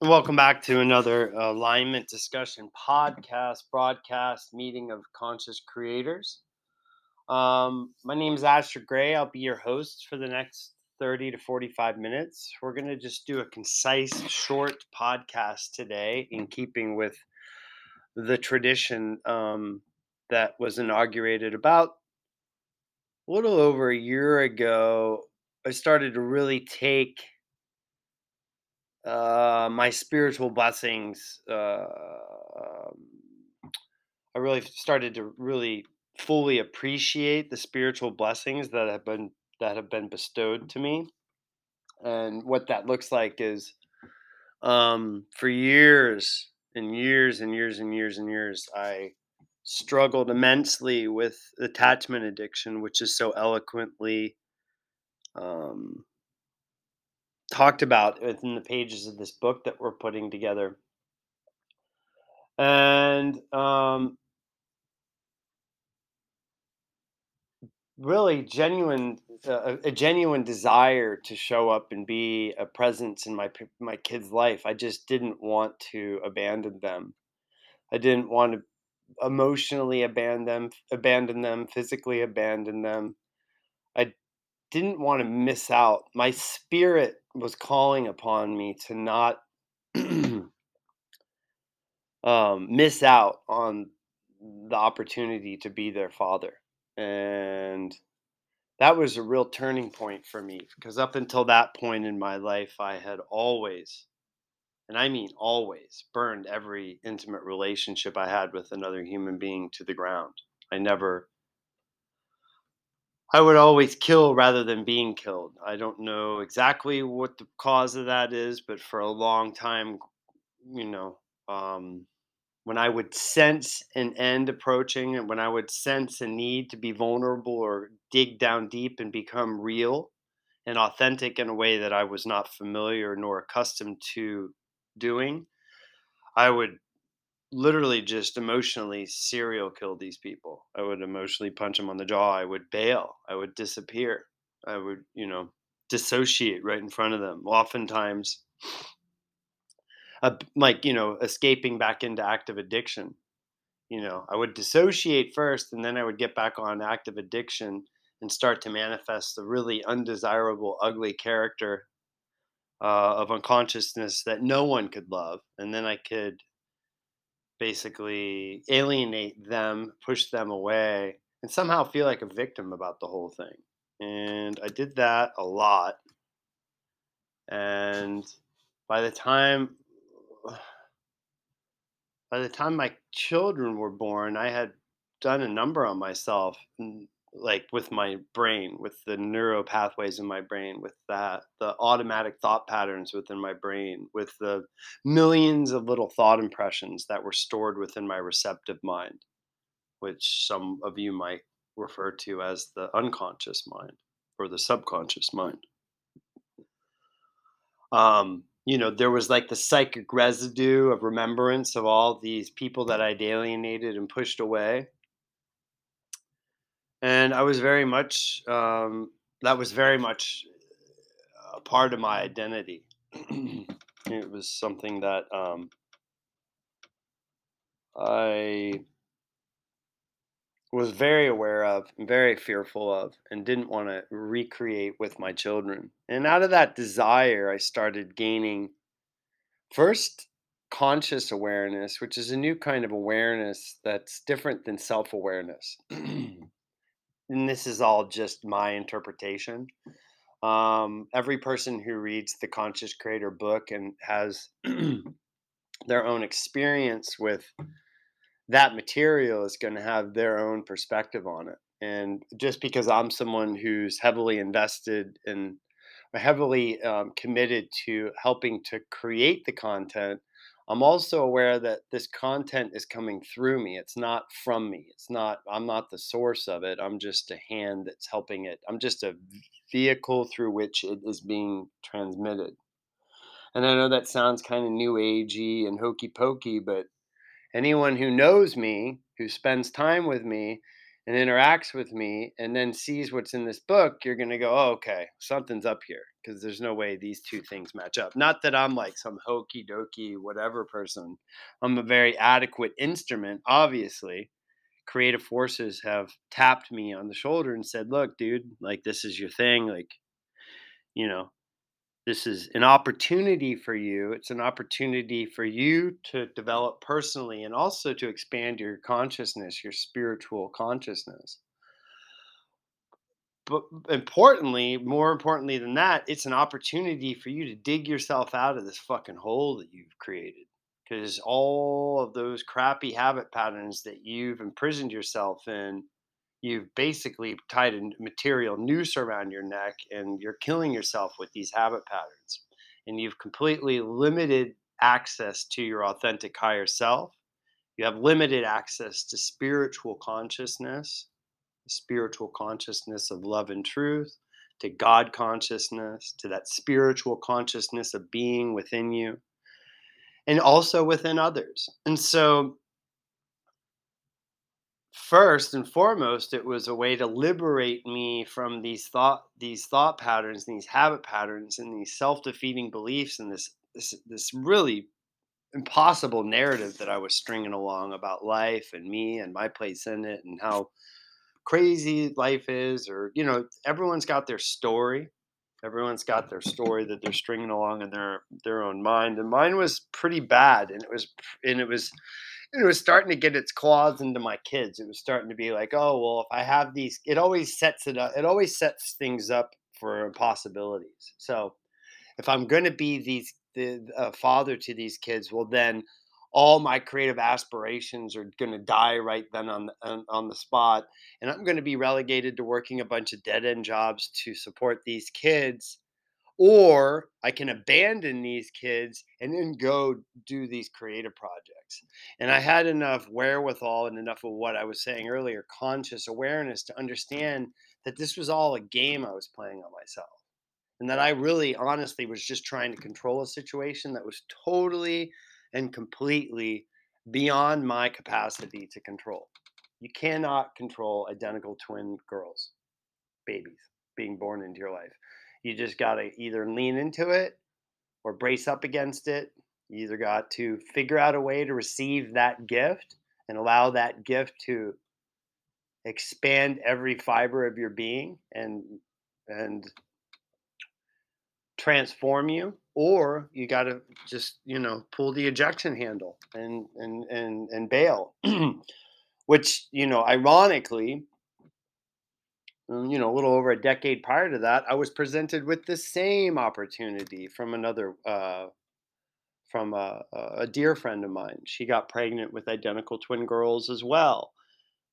Welcome back to another alignment discussion podcast, broadcast meeting of conscious creators. Um, my name is Asher Gray. I'll be your host for the next 30 to 45 minutes. We're going to just do a concise, short podcast today in keeping with the tradition um, that was inaugurated about a little over a year ago. I started to really take uh, my spiritual blessings. Uh, I really started to really fully appreciate the spiritual blessings that have been that have been bestowed to me, and what that looks like is, um, for years and years and years and years and years, I struggled immensely with attachment addiction, which is so eloquently um, talked about within the pages of this book that we're putting together. And um, really genuine uh, a genuine desire to show up and be a presence in my my kids life. I just didn't want to abandon them. I didn't want to emotionally abandon them abandon them physically abandon them. I didn't want to miss out my spirit was calling upon me to not um, miss out on the opportunity to be their father. And that was a real turning point for me because up until that point in my life, I had always, and I mean always, burned every intimate relationship I had with another human being to the ground. I never I would always kill rather than being killed. I don't know exactly what the cause of that is, but for a long time, you know, um, when I would sense an end approaching and when I would sense a need to be vulnerable or dig down deep and become real and authentic in a way that I was not familiar nor accustomed to doing, I would literally just emotionally serial kill these people. I would emotionally punch them on the jaw. I would bail. I would disappear. I would, you know, dissociate right in front of them. Oftentimes, uh, like, you know, escaping back into active addiction. You know, I would dissociate first and then I would get back on active addiction and start to manifest the really undesirable, ugly character uh, of unconsciousness that no one could love. And then I could basically alienate them, push them away, and somehow feel like a victim about the whole thing. And I did that a lot. And by the time by the time my children were born, I had done a number on myself like with my brain, with the neural pathways in my brain, with that, the automatic thought patterns within my brain, with the millions of little thought impressions that were stored within my receptive mind, which some of you might refer to as the unconscious mind or the subconscious mind. Um, you know, there was like the psychic residue of remembrance of all these people that I'd alienated and pushed away and I was very much um, that was very much a part of my identity. it was something that um, I was very aware of, very fearful of, and didn't want to recreate with my children. And out of that desire, I started gaining first conscious awareness, which is a new kind of awareness that's different than self awareness. and this is all just my interpretation. Um, every person who reads the Conscious Creator book and has their own experience with that material is going to have their own perspective on it. And just because I'm someone who's heavily invested in, heavily um, committed to helping to create the content, I'm also aware that this content is coming through me. It's not from me. It's not, I'm not the source of it. I'm just a hand that's helping it. I'm just a vehicle through which it is being transmitted. And I know that sounds kind of new agey and hokey pokey, but anyone who knows me, who spends time with me, and interacts with me and then sees what's in this book, you're going to go, oh, okay, something's up here because there's no way these two things match up. Not that I'm like some hokey dokey whatever person. I'm a very adequate instrument, obviously. Creative forces have tapped me on the shoulder and said, "Look, dude, like this is your thing. Like, you know, this is an opportunity for you. It's an opportunity for you to develop personally and also to expand your consciousness, your spiritual consciousness." But importantly, more importantly than that, it's an opportunity for you to dig yourself out of this fucking hole that you've created. Because all of those crappy habit patterns that you've imprisoned yourself in, you've basically tied a material noose around your neck and you're killing yourself with these habit patterns. And you've completely limited access to your authentic higher self. You have limited access to spiritual consciousness spiritual consciousness of love and truth, to God consciousness, to that spiritual consciousness of being within you, and also within others. And so, first and foremost, it was a way to liberate me from these thought, these thought patterns, these habit patterns, and these self-defeating beliefs, and this this this really impossible narrative that I was stringing along about life and me and my place in it, and how crazy life is or you know everyone's got their story. Everyone's got their story that they're stringing along in their their own mind and mine was pretty bad and it was and it was it was starting to get its claws into my kids. It was starting to be like oh well if i have these it always sets it up it always sets things up for possibilities. So if i'm going to be these the father to these kids well then all my creative aspirations are going to die right then on the, on, the spot and i'm going to be relegated to working a bunch of dead end jobs to support these kids or i can abandon these kids and then go do these creative projects and i had enough wherewithal and enough of what i was saying earlier conscious awareness to understand that this was all a game i was playing on myself and that i really honestly was just trying to control a situation that was totally and completely beyond my capacity to control. You cannot control identical twin girls, babies being born into your life. You just got to either lean into it or brace up against it. You either got to figure out a way to receive that gift and allow that gift to expand every fiber of your being and and transform you or you got to just you know pull the ejection handle and and and and bail. Which you know ironically mm, you know a little over a decade prior to that i was presented with the same opportunity from another uh, from a, a dear friend of mine. She got pregnant with identical twin girls as well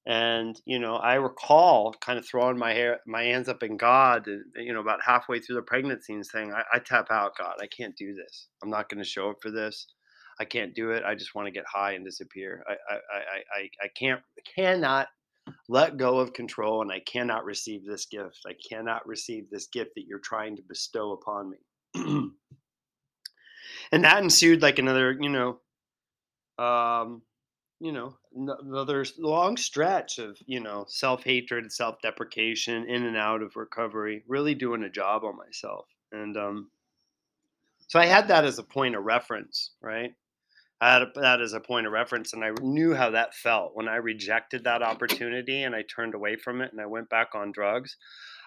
and you know, I recall kind of throwing my hair, my hands up in God, you know, about halfway through the pregnancy, and saying, I, "I tap out, God. I can't do this. I'm not going to show up for this. I can't do it. I just want to get high and disappear. I, I, I, I, I can't, cannot let go of control, and I cannot receive this gift. I cannot receive this gift that you're trying to bestow upon me." and that ensued like another, you know, um, you know another long stretch of you know self-hatred self-deprecation in and out of recovery really doing a job on myself and um so i had that as a point of reference right? I had that as a point of reference and i knew how that felt when i rejected that opportunity and i turned away from it and i went back on drugs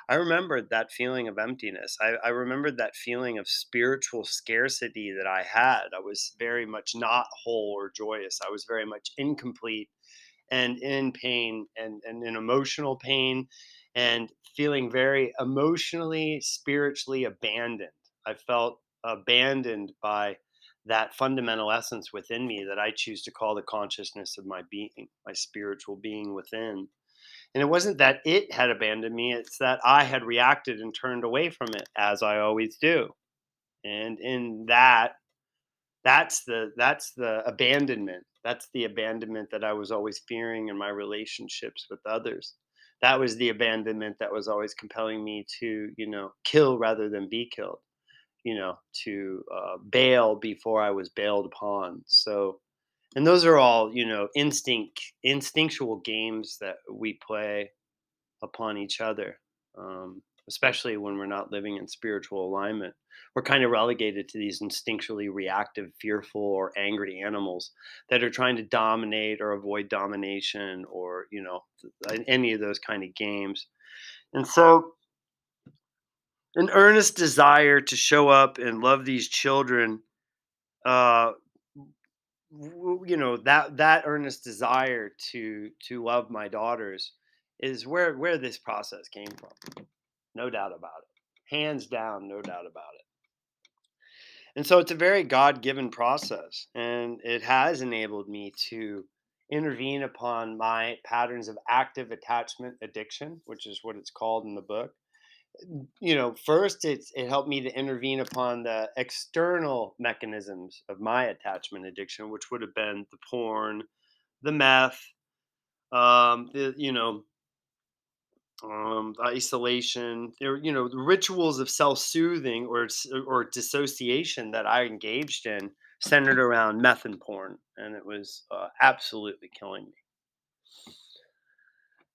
I remembered that feeling of emptiness. I, I remembered that feeling of spiritual scarcity that I had. I was very much not whole or joyous. I was very much incomplete and in pain and, and in emotional pain and feeling very emotionally, spiritually abandoned. I felt abandoned by that fundamental essence within me that I choose to call the consciousness of my being, my spiritual being within. And it wasn't that it had abandoned me, it's that I had reacted and turned away from it as I always do. And in that that's the that's the abandonment. That's the abandonment that I was always fearing in my relationships with others. That was the abandonment that was always compelling me to, you know, kill rather than be killed. You know, to uh, bail before I was bailed upon. So and those are all you know instinct instinctual games that we play upon each other um, especially when we're not living in spiritual alignment. We're kind of relegated to these instinctually reactive, fearful, or angry animals that are trying to dominate or avoid domination or, you know, any of those kind of games. And so, an earnest desire to show up and love these children uh, you know that that earnest desire to to love my daughters is where where this process came from no doubt about it hands down no doubt about it. And so it's a very god-given process and it has enabled me to intervene upon my patterns of active attachment addiction which is what it's called in the book you know, first it's it helped me to intervene upon the external mechanisms of my attachment addiction, which would have been the porn, the meth, um, the you know, um, isolation, there, you know, the rituals of self-soothing or or dissociation that I engaged in centered around meth and porn, and it was uh, absolutely killing me.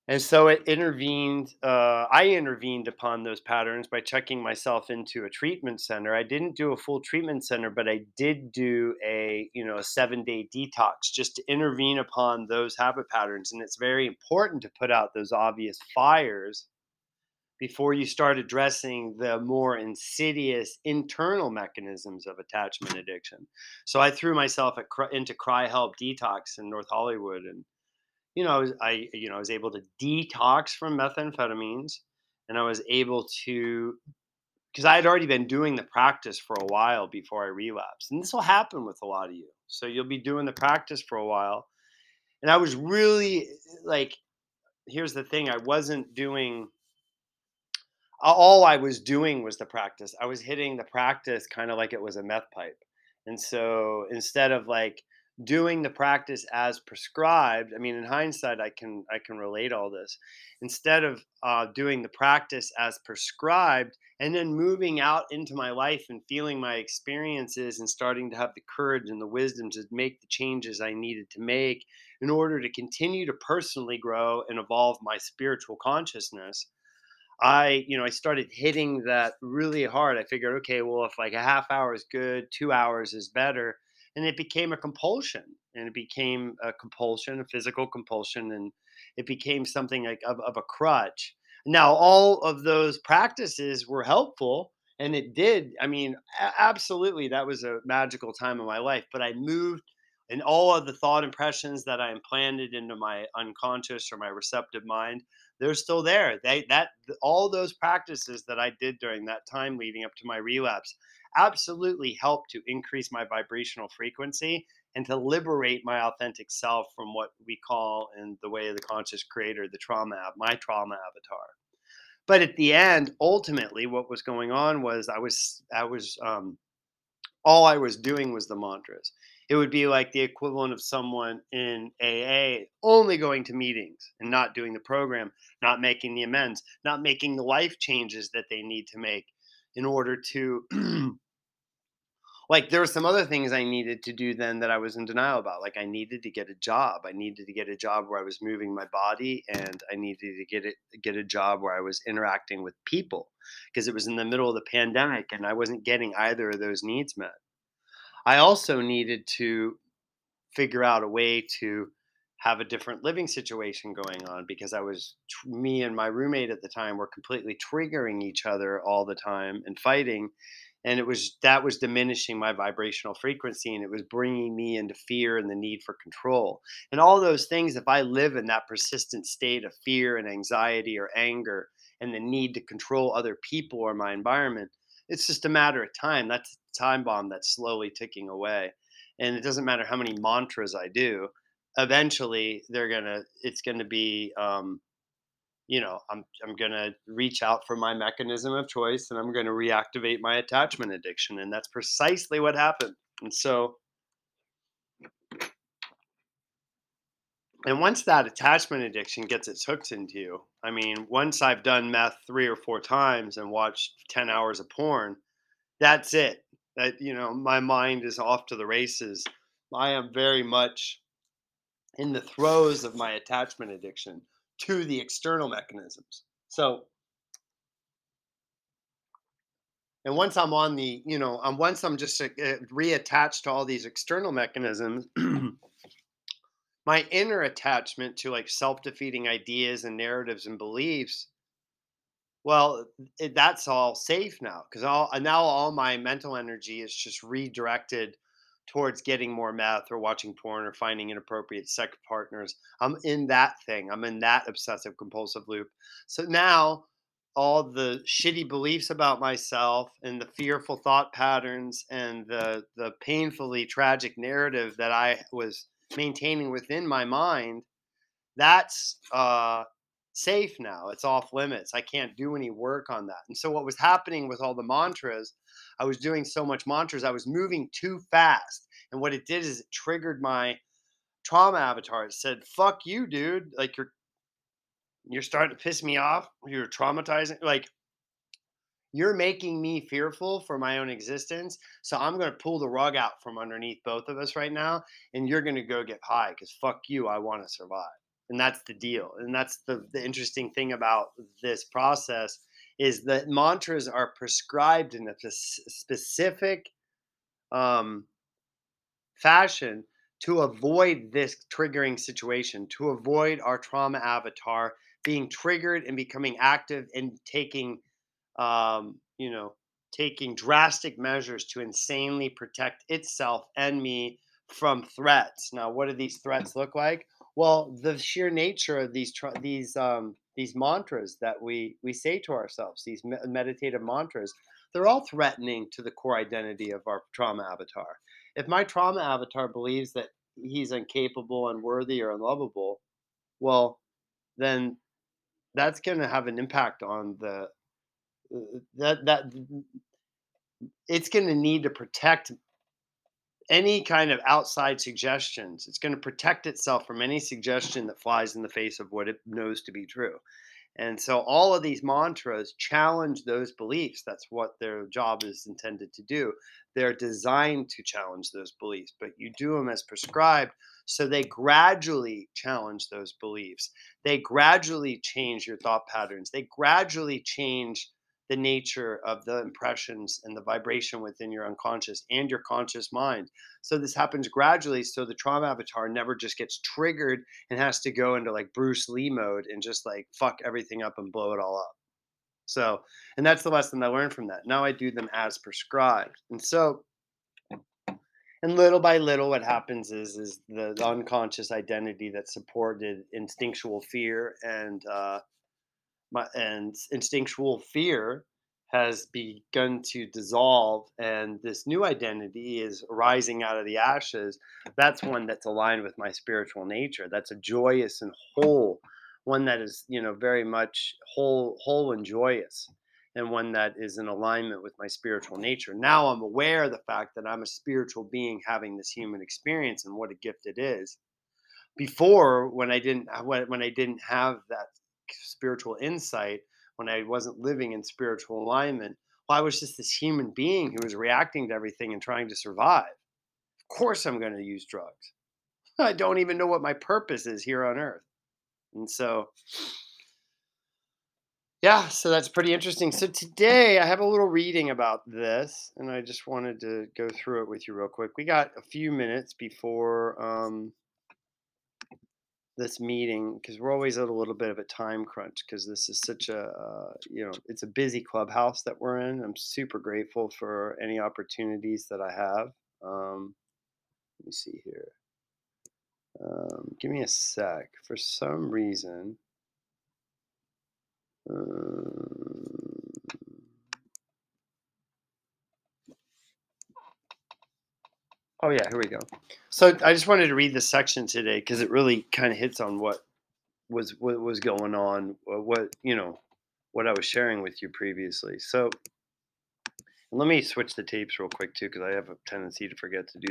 And so it intervened. Uh, I intervened upon those patterns by checking myself into a treatment center. I didn't do a full treatment center, but I did do a you know a seven day detox just to intervene upon those habit patterns. And it's very important to put out those obvious fires before you start addressing the more insidious internal mechanisms of attachment addiction. So I threw myself into CRI-Help Detox in North Hollywood and you know, I, was, I you know I was able to detox from methamphetamines, and I was able to because I had already been doing the practice for a while before I relapsed, and this will happen with a lot of you. So you'll be doing the practice for a while, and I was really like, here's the thing: I wasn't doing. All I was doing was the practice. I was hitting the practice kind of like it was a meth pipe. And so instead of like doing the practice as prescribed i mean in hindsight i can i can relate all this instead of uh, doing the practice as prescribed and then moving out into my life and feeling my experiences and starting to have the courage and the wisdom to make the changes i needed to make in order to continue to personally grow and evolve my spiritual consciousness I, you know, I started hitting that really hard. I figured, okay, well, if like a half hour is good, two hours is better and it became a compulsion and it became a compulsion a physical compulsion and it became something like of, of a crutch. Now all of those practices were helpful and it did i mean absolutely that was a magical time in my life but i moved and all of the thought impressions that i implanted into my unconscious or my receptive mind they're still there. They that all those practices that i did during that time leading up to my relapse absolutely help to increase my vibrational frequency and to liberate my authentic self from what we call in the way of the conscious creator the trauma my trauma avatar. But at the end ultimately what was going on was i was i was um, all i was doing was the mantras. It would be like the equivalent of someone in aa only going to meetings and not doing the program not making the amends not making the life changes that they need to make in order to like there were some other things I needed to do then that I was in denial about. Like I needed to get a job. I needed to get a job where I was moving my body and I needed to get it get a job where I was interacting with people because it was in the middle of the pandemic and I wasn't getting either of those needs met. I also needed to figure out a way to have a different living situation going on because I was me and my roommate at the time were completely triggering each other all the time and fighting and it was that was diminishing my vibrational frequency and it was bringing me into fear and the need for control. And all those things if i live in that persistent state of fear and anxiety or anger and the need to control other people or my environment it's just a matter of time. That's a time bomb that's slowly ticking away. And it doesn't matter how many mantras i do eventually they're gonna it's gonna be um, you know, I'm I'm gonna reach out for my mechanism of choice and I'm gonna reactivate my attachment addiction. And that's precisely what happened. And so and once that attachment addiction gets its hooks into you, I mean, once I've done meth three or four times and watched 10 hours of porn, that's it. That, you know, my mind is off to the races. I am very much in the throes of my attachment addiction to the external mechanisms. So And once I'm on the, you know, um, once I'm just uh, reattached to all these external mechanisms, my inner attachment to like self-defeating ideas and narratives and beliefs well it, that's all safe now because all now all my mental energy is just redirected towards getting more meth or watching porn or finding inappropriate sex partners i'm in that thing i'm in that obsessive compulsive loop so now all the shitty beliefs about myself and the fearful thought patterns and the the painfully tragic narrative that i was maintaining within my mind, that's uh, safe now. It's off limits. I can't do any work on that. And so, what was happening with all the mantras, I was doing so much mantras, I was moving too fast. And what it did is it triggered my trauma avatar. It said, fuck you, dude. Like, you're. You're starting to piss me off. You're traumatizing. Like, you're making me fearful for my own existence. So I'm going to pull the rug out from underneath both of us right now. And you're going to go get high because fuck you. I want to survive. And that's the deal. And that's the, the interesting thing about this process is that mantras are prescribed in a specific um, fashion to avoid this triggering situation, to avoid our trauma avatar being triggered and becoming active and taking um, you know, taking drastic measures to insanely protect itself and me from threats. Now, what do these threats look like? Well, the sheer nature of these these um, these mantras that we we say to ourselves, these me- meditative mantras, they're all threatening to the core identity of our trauma avatar. If my trauma avatar believes that he's incapable, unworthy, or unlovable, well, then that's going to have an impact on the uh, that that it's going to need to protect any kind of outside suggestions. It's going to protect itself from any suggestion that flies in the face of what it knows to be true. And so all of these mantras challenge those beliefs. That's what their job is intended to do. They're designed to challenge those beliefs, but you do them as prescribed. So they gradually challenge those beliefs. They gradually change your thought patterns. They gradually change the nature of the impressions and the vibration within your unconscious and your conscious mind. So this happens gradually. So the trauma avatar never just gets triggered and has to go into like Bruce Lee mode and just like fuck everything up and blow it all up. So, and that's the lesson I learned from that. Now I do them as prescribed. And so, and little by little, what happens is is the, unconscious identity that supported instinctual fear and uh, my and instinctual fear has begun to dissolve and this new identity is rising out of the ashes that's one that's aligned with my spiritual nature that's a joyous and whole one that is you know very much whole whole and joyous and one that is in alignment with my spiritual nature. Now i'm aware of the fact that i'm a spiritual being having this human experience and what a gift it is. Before when i didn't when i didn't have that spiritual insight when I wasn't living in spiritual alignment. Well, I was just this human being who was reacting to everything and trying to survive. Of course, I'm going to use drugs. I don't even know what my purpose is here on earth. And so, yeah, so that's pretty interesting. So today I have a little reading about this, and I just wanted to go through it with you real quick. We got a few minutes before um, this meeting because we're always at a little bit of a time crunch because this is such a uh, you know it's a busy clubhouse that we're in. I'm super grateful for any opportunities that i have. Um, let me see here. Um, give me a sec. For some reason um, Oh yeah, here we go. So I just wanted to read this section today because it really kind of hits on what was what was going on, uh, what you know, what I was sharing with you previously. So let me switch the tapes real quick too because I have a tendency to forget to do.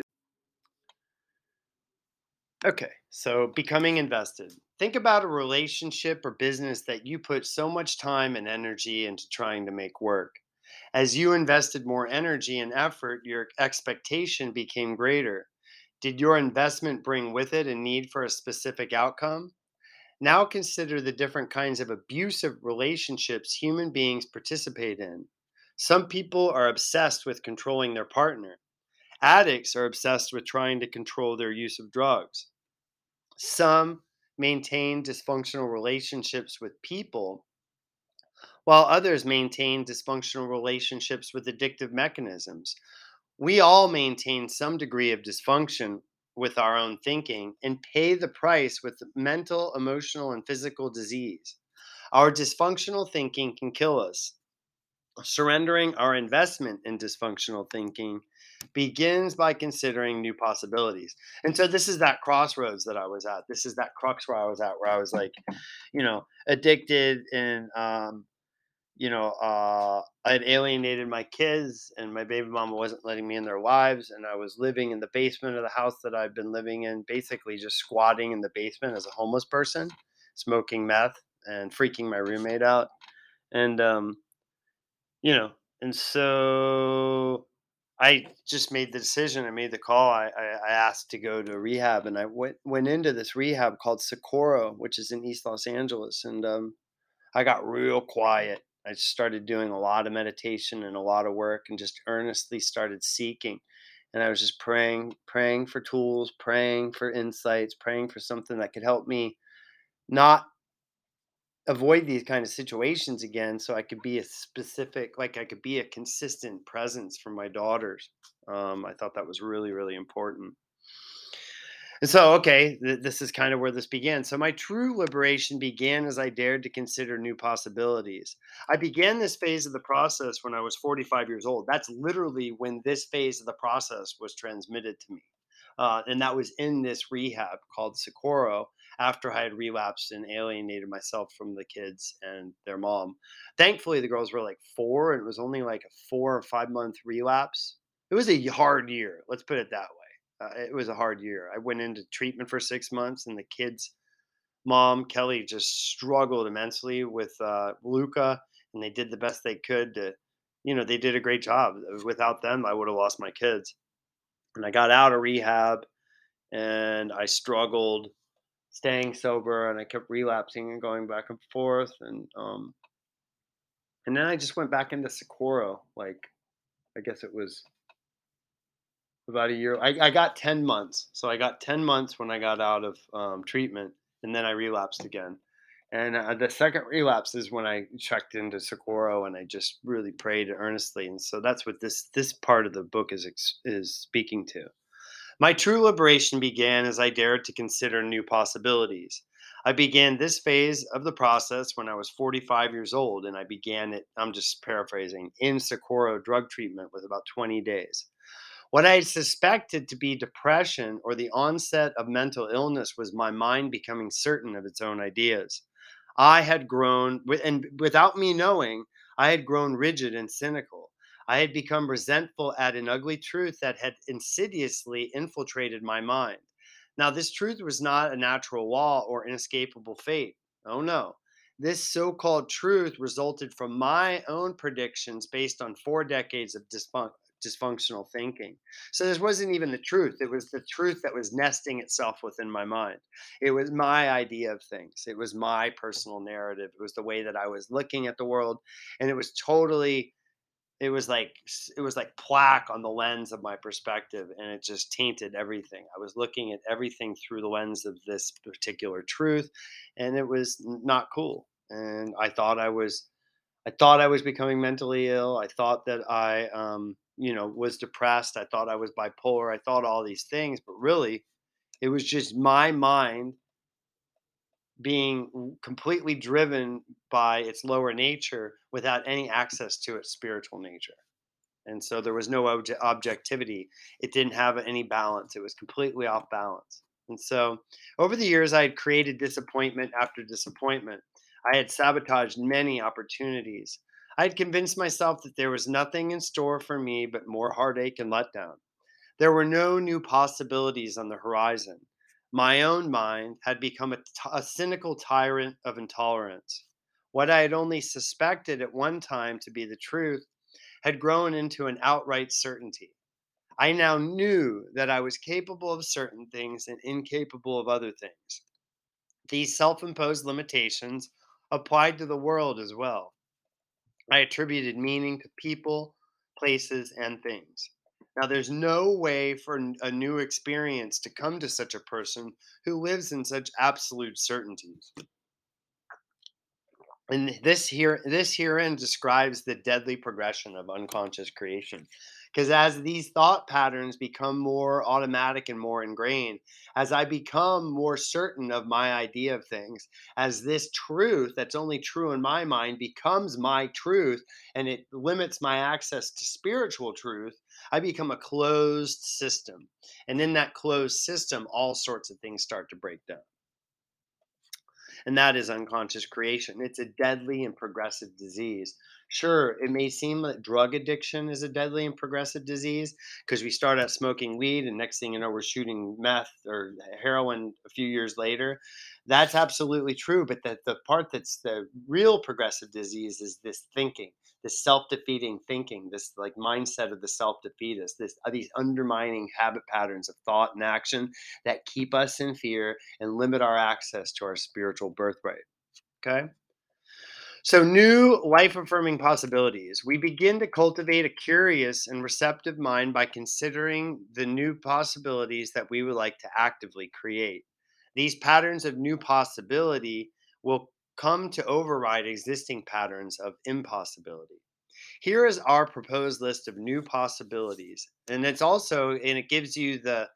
That. Okay, so becoming invested. Think about a relationship or business that you put so much time and energy into trying to make work. As you invested more energy and effort, your expectation became greater. Did your investment bring with it a need for a specific outcome? Now consider the different kinds of abusive relationships human beings participate in. Some people are obsessed with controlling their partner. Addicts are obsessed with trying to control their use of drugs. Some maintain dysfunctional relationships with people, while others maintain dysfunctional relationships with addictive mechanisms. We all maintain some degree of dysfunction with our own thinking and pay the price with mental, emotional, and physical disease. Our dysfunctional thinking can kill us. Surrendering our investment in dysfunctional thinking begins by considering new possibilities. And so this is that crossroads that I was at. This is that crux where I was at, where I was like, you know, addicted and um, you know, uh, I had alienated my kids, and my baby mama wasn't letting me in their lives, and I was living in the basement of the house that I've been living in, basically just squatting in the basement as a homeless person, smoking meth and freaking my roommate out, and um, you know, and so I just made the decision. I made the call. I, I, I asked to go to rehab, and I went went into this rehab called Socorro, which is in East Los Angeles, and um, I got real quiet. I started doing a lot of meditation and a lot of work, and just earnestly started seeking. And I was just praying, praying for tools, praying for insights, praying for something that could help me not avoid these kind of situations again so i could be a specific like i could be a consistent presence for my daughters um, i thought that was really really important and so okay th- this is kind of where this began so my true liberation began as i dared to consider new possibilities i began this phase of the process when i was 45 years old that's literally when this phase of the process was transmitted to me uh, and that was in this rehab called Socorro after I had relapsed and alienated myself from the kids and their mom. Thankfully, the girls were like four, and it was only like a four or five month relapse. It was a hard year. Let's put it that way. Uh, it was a hard year. I went into treatment for six months, and the kids' mom, Kelly, just struggled immensely with uh, Luca, and they did the best they could to, you know, they did a great job. Without them, I would have lost my kids. And I got out of rehab and I struggled staying sober and I kept relapsing and going back and forth and um and then I just went back into Socorro like I guess it was about a year I, I got 10 months so I got 10 months when I got out of um, treatment and then I relapsed again and uh, the second relapse is when I checked into Socorro and I just really prayed earnestly and so that's what this this part of the book is is speaking to my true liberation began as I dared to consider new possibilities. I began this phase of the process when I was 45 years old, and I began it, I'm just paraphrasing, in Socorro drug treatment with about 20 days. What I suspected to be depression or the onset of mental illness was my mind becoming certain of its own ideas. I had grown, and without me knowing, I had grown rigid and cynical. I had become resentful at an ugly truth that had insidiously infiltrated my mind. Now, this truth was not a natural law or inescapable fate. Oh no. This so called truth resulted from my own predictions based on four decades of dysfun- dysfunctional thinking. So, this wasn't even the truth. It was the truth that was nesting itself within my mind. It was my idea of things, it was my personal narrative. It was the way that I was looking at the world. And it was totally it was like it was like plaque on the lens of my perspective and it just tainted everything i was looking at everything through the lens of this particular truth and it was not cool and i thought i was i thought i was becoming mentally ill i thought that i um you know was depressed i thought i was bipolar i thought all these things but really it was just my mind being completely driven by its lower nature without any access to its spiritual nature. And so there was no obje- objectivity. It didn't have any balance. It was completely off balance. And so over the years, I had created disappointment after disappointment. I had sabotaged many opportunities. I had convinced myself that there was nothing in store for me but more heartache and letdown. There were no new possibilities on the horizon my own mind had become a, t- a cynical tyrant of intolerance. What I had only suspected at one time to be the truth had grown into an outright certainty. I now knew that I was capable of certain things and incapable of other things. These self imposed limitations applied to the world as well. I attributed meaning to people, places, and things. Now, there's no way for a new experience to come to such a person who lives in such absolute certainties. And this here, this herein describes the deadly progression of unconscious creation. Because as these thought patterns become more automatic and more ingrained, as I become more certain of my idea of things, as this truth that's only true in my mind becomes my truth and it limits my access to spiritual truth, I become a closed system. And in that closed system, all sorts of things start to break down and that is unconscious creation. It's a deadly and progressive disease. Sure, it may seem that drug addiction is a deadly and progressive disease because we start out smoking weed and next thing you know we're shooting meth or heroin a few years later. That's absolutely true, but the, the part that's the real progressive disease is this thinking, this self-defeating thinking, this like mindset of the self-defeatist, this uh, these undermining habit patterns of thought and action that keep us in fear and limit our access to our spiritual birthright. Okay? So, new life affirming possibilities. We begin to cultivate a curious and receptive mind by considering the new possibilities that we would like to actively create. These patterns of new possibility will come to override existing patterns of impossibility. Here is our proposed list of new possibilities. And it's also, and it gives you the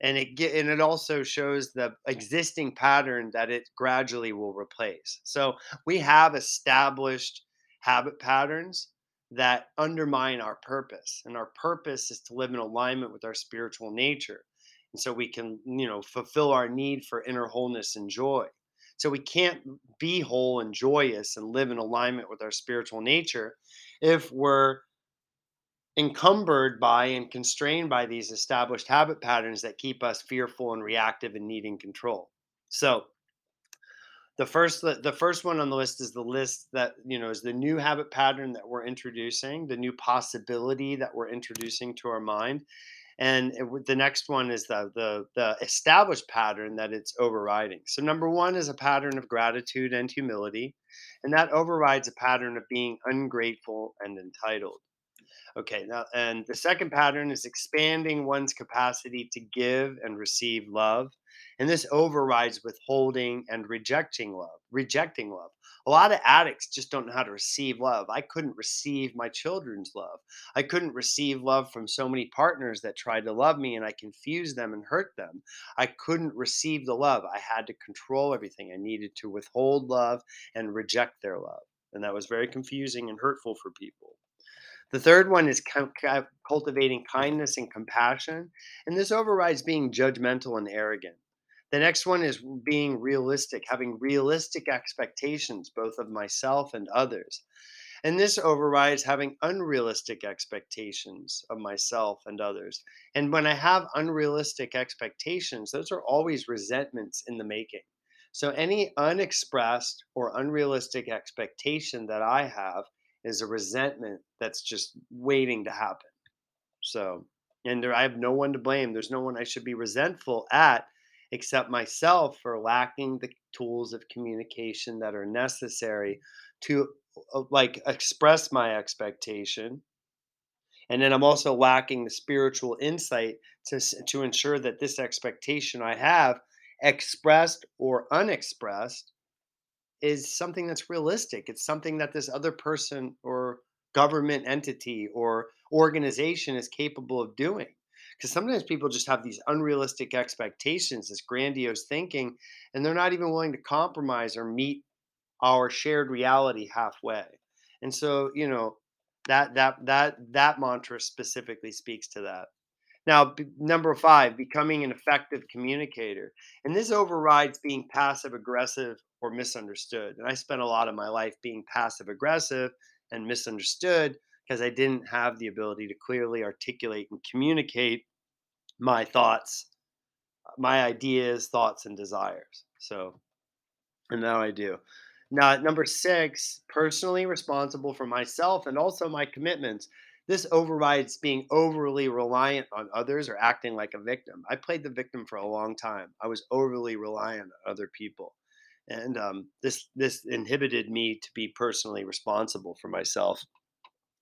and it get and it also shows the existing pattern that it gradually will replace. So we have established habit patterns that undermine our purpose, and our purpose is to live in alignment with our spiritual nature, and so we can you know fulfill our need for inner wholeness and joy. So we can't be whole and joyous and live in alignment with our spiritual nature if we're encumbered by and constrained by these established habit patterns that keep us fearful and reactive and needing control. So the first the first one on the list is the list that you know is the new habit pattern that we're introducing, the new possibility that we're introducing to our mind. And it, the next one is the, the the established pattern that it's overriding. So number one is a pattern of gratitude and humility, and that overrides a pattern of being ungrateful and entitled. Okay, now, and the second pattern is expanding one's capacity to give and receive love. And this overrides withholding and rejecting love, rejecting love. A lot of addicts just don't know how to receive love. I couldn't receive my children's love. I couldn't receive love from so many partners that tried to love me and I confused them and hurt them. I couldn't receive the love. I had to control everything. I needed to withhold love and reject their love. And that was very confusing and hurtful for people. The third one is cultivating kindness and compassion, and this overrides being judgmental and arrogant. The next one is being realistic, having realistic expectations, both of myself and others. And this overrides having unrealistic expectations of myself and others. And when I have unrealistic expectations, those are always resentments in the making. So any unexpressed or unrealistic expectation that I have is a resentment that's just waiting to happen. So, and there, I have no one to blame. There's no one I should be resentful at except myself for lacking the tools of communication that are necessary to uh, like express my expectation and then i'm also lacking the spiritual insight to to ensure that this expectation i have expressed or unexpressed is something that's realistic. It's something that this other person or government entity or organization is capable of doing. Because sometimes people just have these unrealistic expectations, this grandiose thinking, and they're not even willing to compromise or meet our shared reality halfway. And so, you know, that that that that mantra specifically speaks to that. Now, b- number five, becoming an effective communicator. And this overrides being passive aggressive or misunderstood. And I spent a lot of my life being passive aggressive and misunderstood because I didn't have the ability to clearly articulate and communicate my thoughts, my ideas, thoughts, and desires. So, and now I do. Now, number six, personally responsible for myself and also my commitments. This overrides being overly reliant on others or acting like a victim. I played the victim for a long time. I was overly reliant on other people. And um, this this inhibited me to be personally responsible for myself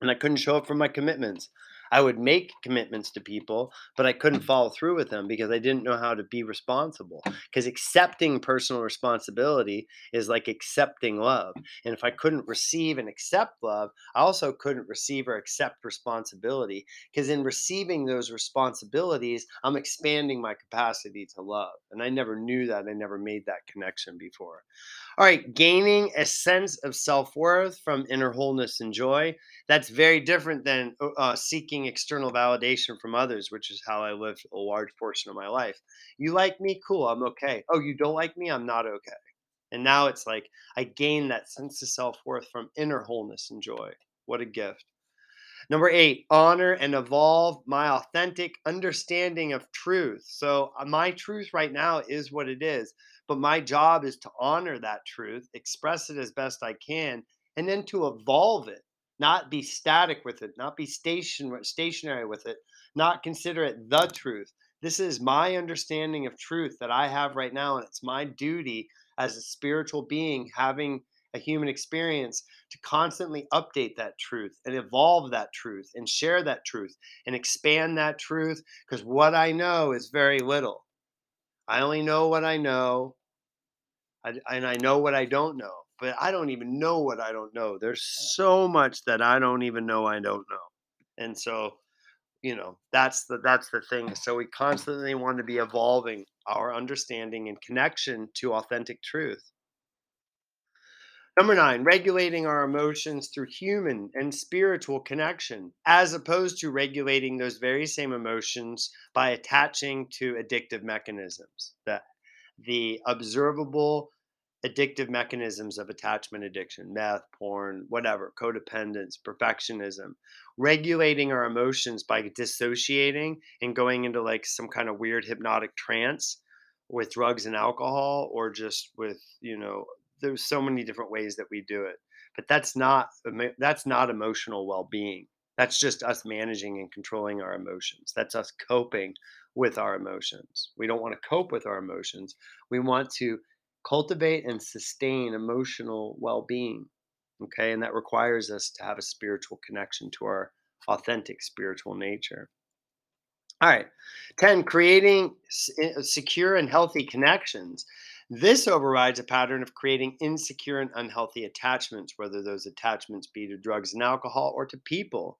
and i couldn't show up for my commitments I would make commitments to people, but I couldn't mm. follow through with them because I didn't know how to be responsible. Because accepting personal responsibility is like accepting love. And if I couldn't receive and accept love, I also couldn't receive or accept responsibility. Because in receiving those responsibilities, I'm expanding my capacity to love. And I never knew that. I never made that connection before. All right, gaining a sense of self worth from inner wholeness and joy. That's very different than uh, uh, seeking external validation from others, which is how I lived a large portion of my life. You like me? Cool, I'm okay. Oh, you don't like me? I'm not okay. And now it's like I gain that sense of self worth from inner wholeness and joy. What a gift. Number eight, honor and evolve my authentic understanding of truth. So, uh, my truth right now is what it is. But my job is to honor that truth, express it as best I can, and then to evolve it, not be static with it, not be station, stationary with it, not consider it the truth. This is my understanding of truth that I have right now, and it's my duty as a spiritual being having a human experience to constantly update that truth and evolve that truth and share that truth and expand that truth because what I know is very little. I only know what I know, I, and I know what I don't know. But I don't even know what I don't know. There's so much that I don't even know I don't know, and so you know that's the that's the thing. So we constantly want to be evolving our understanding and connection to authentic truth. Number nine, regulating our emotions through human and spiritual connection, as opposed to regulating those very same emotions by attaching to addictive mechanisms. The, the observable addictive mechanisms of attachment addiction, meth, porn, whatever, codependence, perfectionism, regulating our emotions by dissociating and going into like some kind of weird hypnotic trance with drugs and alcohol or just with, you know, there's so many different ways that we do it but that's not that's not emotional well-being. That's just us managing and controlling our emotions. That's us coping with our emotions. We don't want to cope with our emotions. We want to cultivate and sustain emotional well-being okay? And that requires us to have a spiritual connection to our authentic spiritual nature. All right 10 creating eh, secure and healthy connections this overrides a pattern of creating insecure and unhealthy attachments, whether those attachments be to drugs and alcohol or to people.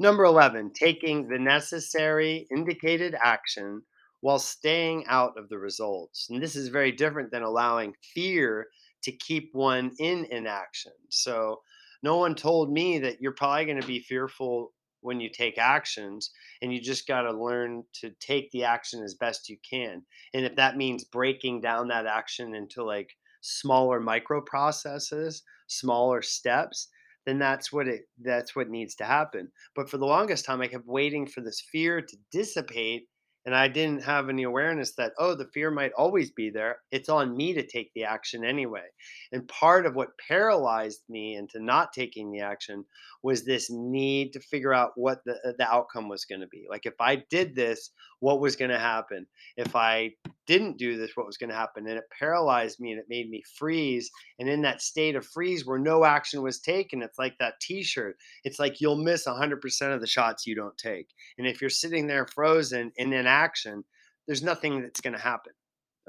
Number 11, taking the necessary indicated action while staying out of the results. And this is very different than allowing fear to keep one in inaction. So, no one told me that you're probably going to be fearful when you take actions and you just got to learn to take the action as best you can and if that means breaking down that action into like smaller micro processes smaller steps then that's what it that's what needs to happen. But for the longest time i kept waiting for this fear to dissipate and I didn't have any awareness that, oh, the fear might always be there. It's on me to take the action anyway. And part of what paralyzed me into not taking the action was this need to figure out what the, uh, the outcome was going to be. Like, if I did this, what was going to happen? If I didn't do this, what was going to happen? And it paralyzed me and it made me freeze. And in that state of freeze where no action was taken, it's like that t shirt. It's like you'll miss 100% of the shots you don't take. And if you're sitting there frozen in an action, there's nothing that's going to happen.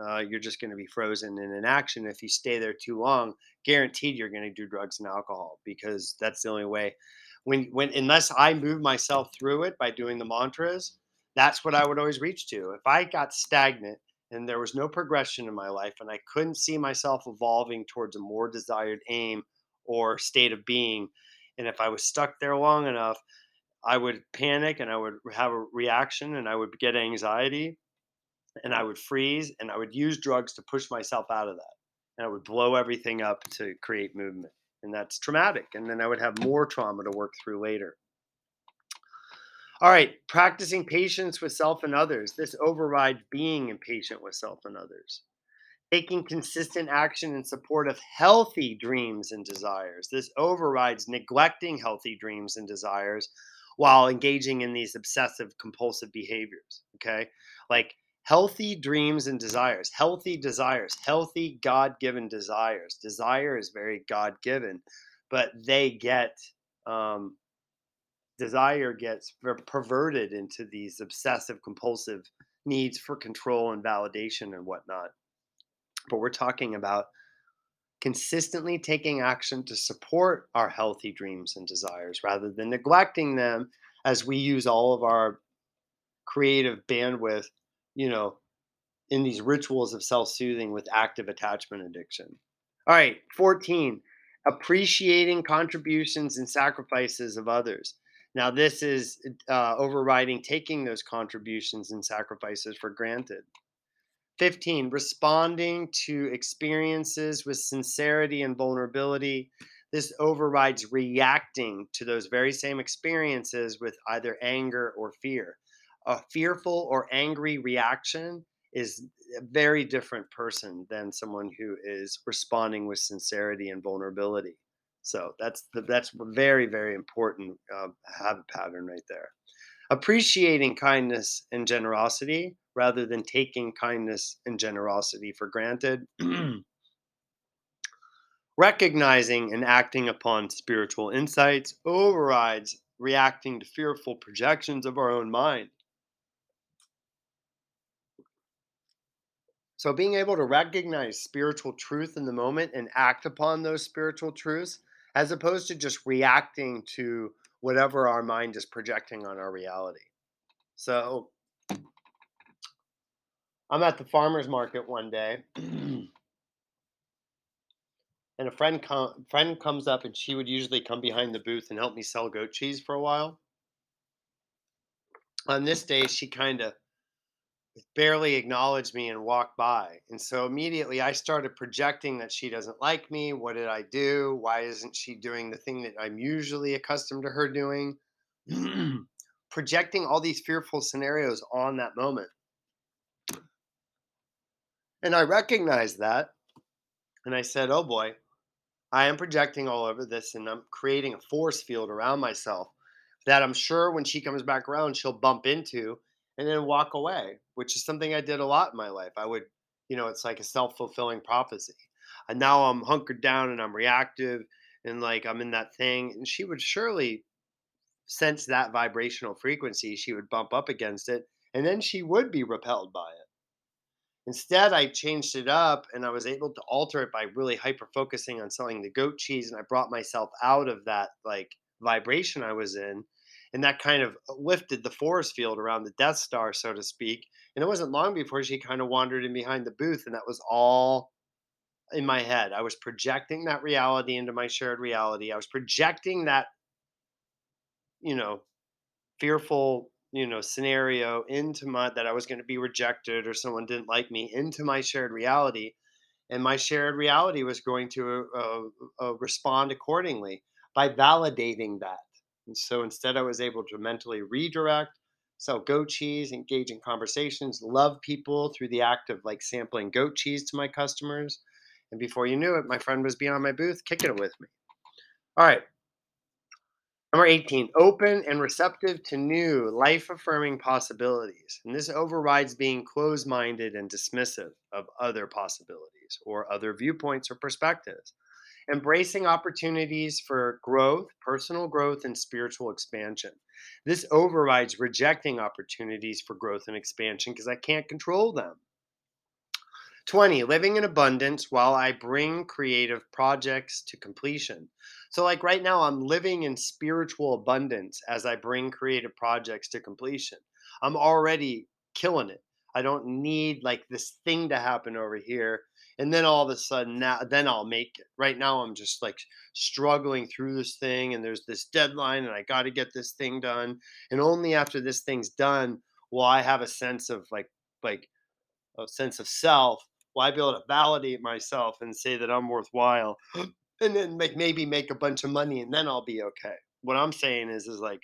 Uh, you're just going to be frozen in an action. If you stay there too long, guaranteed you're going to do drugs and alcohol because that's the only way. When when unless I move myself through it by doing the mantras, that's what I would always reach to. If I got stagnant and there was no progression in my life and I couldn't see myself evolving towards a more desired aim or state of being, and if I was stuck there long enough, I would panic and I would have a reaction and I would get anxiety and I would freeze and I would use drugs to push myself out of that. And I would blow everything up to create movement. And that's traumatic. And then I would have more trauma to work through later. All right, practicing patience with self and others. This overrides being impatient with self and others. Taking consistent action in support of healthy dreams and desires. This overrides neglecting healthy dreams and desires while engaging in these obsessive compulsive behaviors. Okay. Like Healthy dreams and desires, healthy desires, healthy God given desires. Desire is very God given, but they get, um, desire gets perverted into these obsessive compulsive needs for control and validation and whatnot. But we're talking about consistently taking action to support our healthy dreams and desires rather than neglecting them as we use all of our creative bandwidth, you know, in these rituals of self soothing with active attachment addiction. All right, 14, appreciating contributions and sacrifices of others. Now, this is uh, overriding taking those contributions and sacrifices for granted. 15, responding to experiences with sincerity and vulnerability. This overrides reacting to those very same experiences with either anger or fear. A fearful or angry reaction is a very different person than someone who is responding with sincerity and vulnerability. So that's the, that's very very important uh, habit pattern right there. Appreciating kindness and generosity rather than taking kindness and generosity for granted. Recognizing and acting upon spiritual insights overrides reacting to fearful projections of our own mind. So, being able to recognize spiritual truth in the moment and act upon those spiritual truths, as opposed to just reacting to whatever our mind is projecting on our reality. So, I'm at the farmer's market one day, and a friend, com- friend comes up, and she would usually come behind the booth and help me sell goat cheese for a while. On this day, she kind of barely acknowledged me and walked by. And so immediately I started projecting that she doesn't like me. What did I do? Why isn't she doing the thing that I'm usually accustomed to her doing? projecting all these fearful scenarios on that moment. And I recognized that. And I said, oh boy, I am projecting all over this and I'm creating a force field around myself that I'm sure when she comes back around, she'll bump into and then walk away, which is something I did a lot in my life. I would, you know, it's like a self fulfilling prophecy. And now I'm hunkered down and I'm reactive and like I'm in that thing. And she would surely sense that vibrational frequency. She would bump up against it and then she would be repelled by it. Instead, I changed it up and I was able to alter it by really hyper focusing on selling the goat cheese. And I brought myself out of that like vibration I was in and that kind of lifted the force field around the Death Star, so to speak. And it wasn't long before she kind of wandered in behind the booth, and that was all in my head. I was projecting that reality into my shared reality. I was projecting that, you know, fearful, you know, scenario into my that I was going to be rejected or someone didn't like me into my shared reality, and my shared reality was going to uh, uh, respond accordingly by validating that and so instead, I was able to mentally redirect, sell goat cheese, engage in conversations, love people through the act of like sampling goat cheese to my customers. And before you knew it, my friend was beyond my booth kicking it with me. All right. Number 18, open and receptive to new life affirming possibilities. And this overrides being closed minded and dismissive of other possibilities or other viewpoints or perspectives embracing opportunities for growth, personal growth, and spiritual expansion. This overrides rejecting opportunities for growth and expansion because I can't control them. 20, living in abundance while I bring creative projects to completion. So, like right now, I'm living in spiritual abundance as I bring creative projects to completion. I'm already killing it. I don't need like this thing to happen over here and then all of a sudden now then I'll make it. Right now I'm just like struggling through this thing and there's this deadline and I got to get this thing done and only after this thing's done will I have a sense of like like a sense of self will I be able to validate myself and say that I'm worthwhile and then make maybe make a bunch of money and then I'll be okay. What I'm saying is is like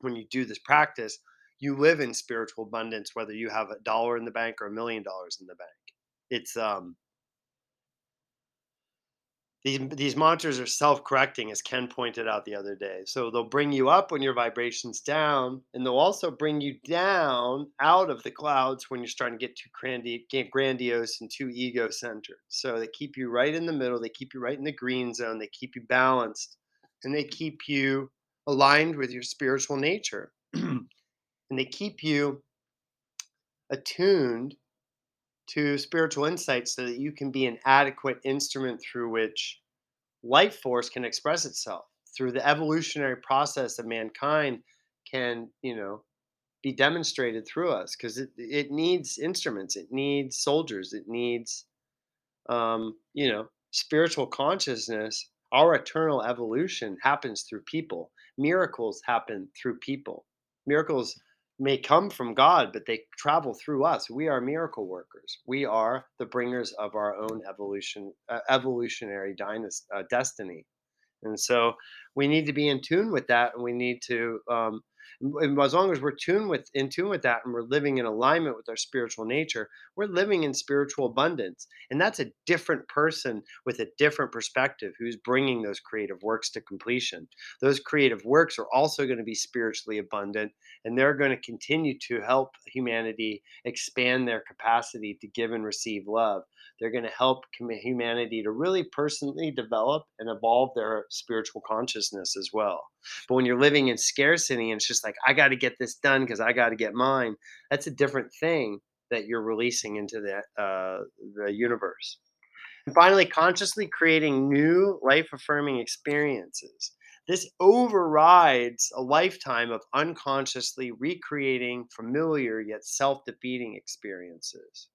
when you do this practice you live in spiritual abundance whether you have a dollar in the bank or a million dollars in the bank it's um these these mantras are self-correcting as ken pointed out the other day. So they'll bring you up when your vibrations down and they'll also bring you down out of the clouds when you're starting to get too grandi- grandiose and too ego-centered so they keep you right in the middle they keep you right in the green zone they keep you balanced and they keep you aligned with your spiritual nature. And they keep you attuned to spiritual insight so that you can be an adequate instrument through which life force can express itself through the evolutionary process of mankind can you know be demonstrated through us because it, it needs instruments it needs soldiers it needs um, you know spiritual consciousness. Our eternal evolution happens through people. Miracles happen through people. Miracles may come from God, but they travel through us. We are miracle workers. We are the bringers of our own evolution, uh, evolutionary dynasty, uh, destiny. And so we need to be in tune with that, and we need to um, and as long as we're tuned with in tune with that and we're living in alignment with our spiritual nature we're living in spiritual abundance. And that's a different person with a different perspective who's bringing those creative works to completion. Those creative works are also going to be spiritually abundant and they're going to continue to help humanity expand their capacity to give and receive love. They're going to help humanity to really personally develop and evolve their spiritual consciousness as well. But when you're living in scarcity and it's just like, I got to get this done because I got to get mine, that's a different thing that you're releasing into the, uh, the universe. And finally, consciously creating new life affirming experiences. This overrides a lifetime of unconsciously recreating familiar yet self defeating experiences.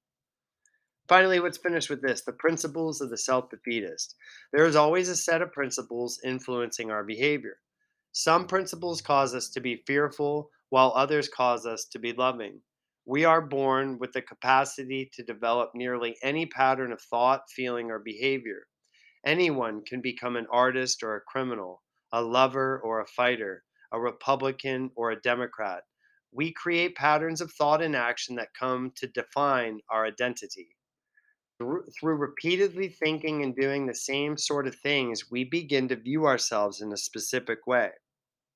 Finally, let's finish with this the principles of the self defeatist. There is always a set of principles influencing our behavior. Some principles cause us to be fearful, while others cause us to be loving. We are born with the capacity to develop nearly any pattern of thought, feeling, or behavior. Anyone can become an artist or a criminal, a lover or a fighter, a Republican or a Democrat. We create patterns of thought and action that come to define our identity through repeatedly thinking and doing the same sort of things, we begin to view ourselves in a specific way.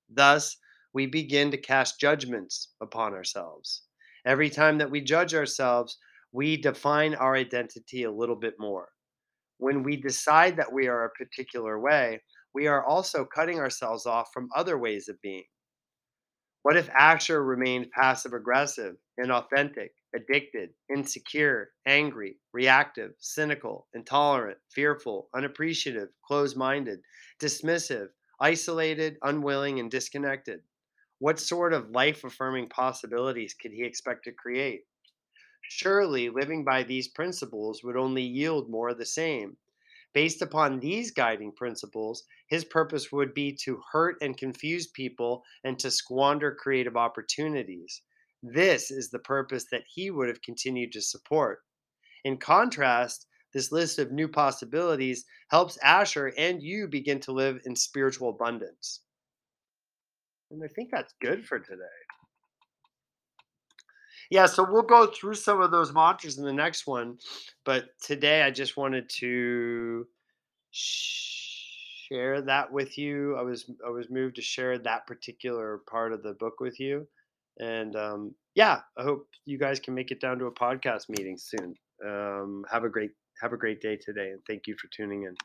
Thus, we begin to cast judgments upon ourselves. Every time that we judge ourselves, we define our identity a little bit more. When we decide that we are a particular way, we are also cutting ourselves off from other ways of being. What if Asher remained passive aggressive, inauthentic, addicted, insecure, angry, reactive, cynical, intolerant, fearful, unappreciative, closed minded, dismissive, isolated, unwilling, and disconnected. What sort of life affirming possibilities could he expect to create? Surely living by these principles would only yield more of the same. Based upon these guiding principles, his purpose would be to hurt and confuse people and to squander creative opportunities. This is the purpose that he would have continued to support. In contrast, this list of new possibilities helps Asher and you begin to live in spiritual abundance. And I think that's good for today. Yeah, so we'll go through some of those mantras in the next one, but today I just wanted to share that with you. I was I was moved to share that particular part of the book with you. And um, yeah, I hope you guys can make it down to a podcast meeting soon. Um, have a great have a great day today, and thank you for tuning in.